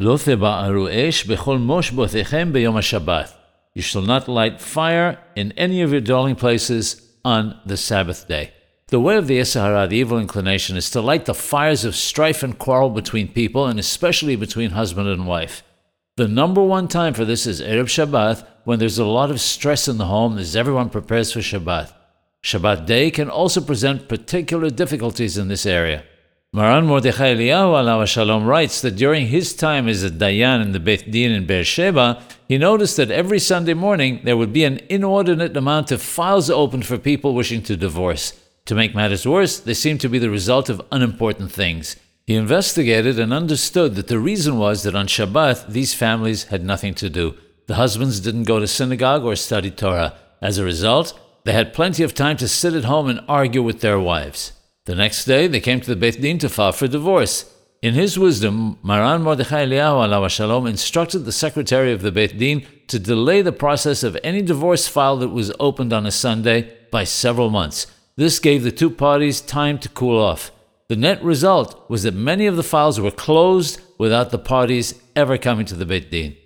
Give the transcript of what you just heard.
Lo teba'aru esh bechol moshbothechem beyom Shabbat. You shall not light fire in any of your dwelling places on the Sabbath day. The way of the Yeser Hara, the evil inclination, is to light the fires of strife and quarrel between people, and especially between husband and wife. The number one time for this is Erev Shabbat, when there's a lot of stress in the home as everyone prepares for Shabbat. Shabbat day can also present particular difficulties in this area. Maran Mordechai Eliyahu alav shalom writes that during his time as a dayan in the Beit Din in Beersheba, he noticed that every Sunday morning there would be an inordinate amount of files opened for people wishing to divorce. To make matters worse, they seemed to be the result of unimportant things. He investigated and understood that the reason was that on Shabbat these families had nothing to do. The husbands didn't go to synagogue or study Torah. As a result, they had plenty of time to sit at home and argue with their wives. The next day, they came to the Beit Din to file for divorce. In his wisdom, Maran Mordechai Eliyahu alav shalom instructed the secretary of the Beit Din to delay the process of any divorce file that was opened on a Sunday by several months. This gave the two parties time to cool off. The net result was that many of the files were closed without the parties ever coming to the Beit Din.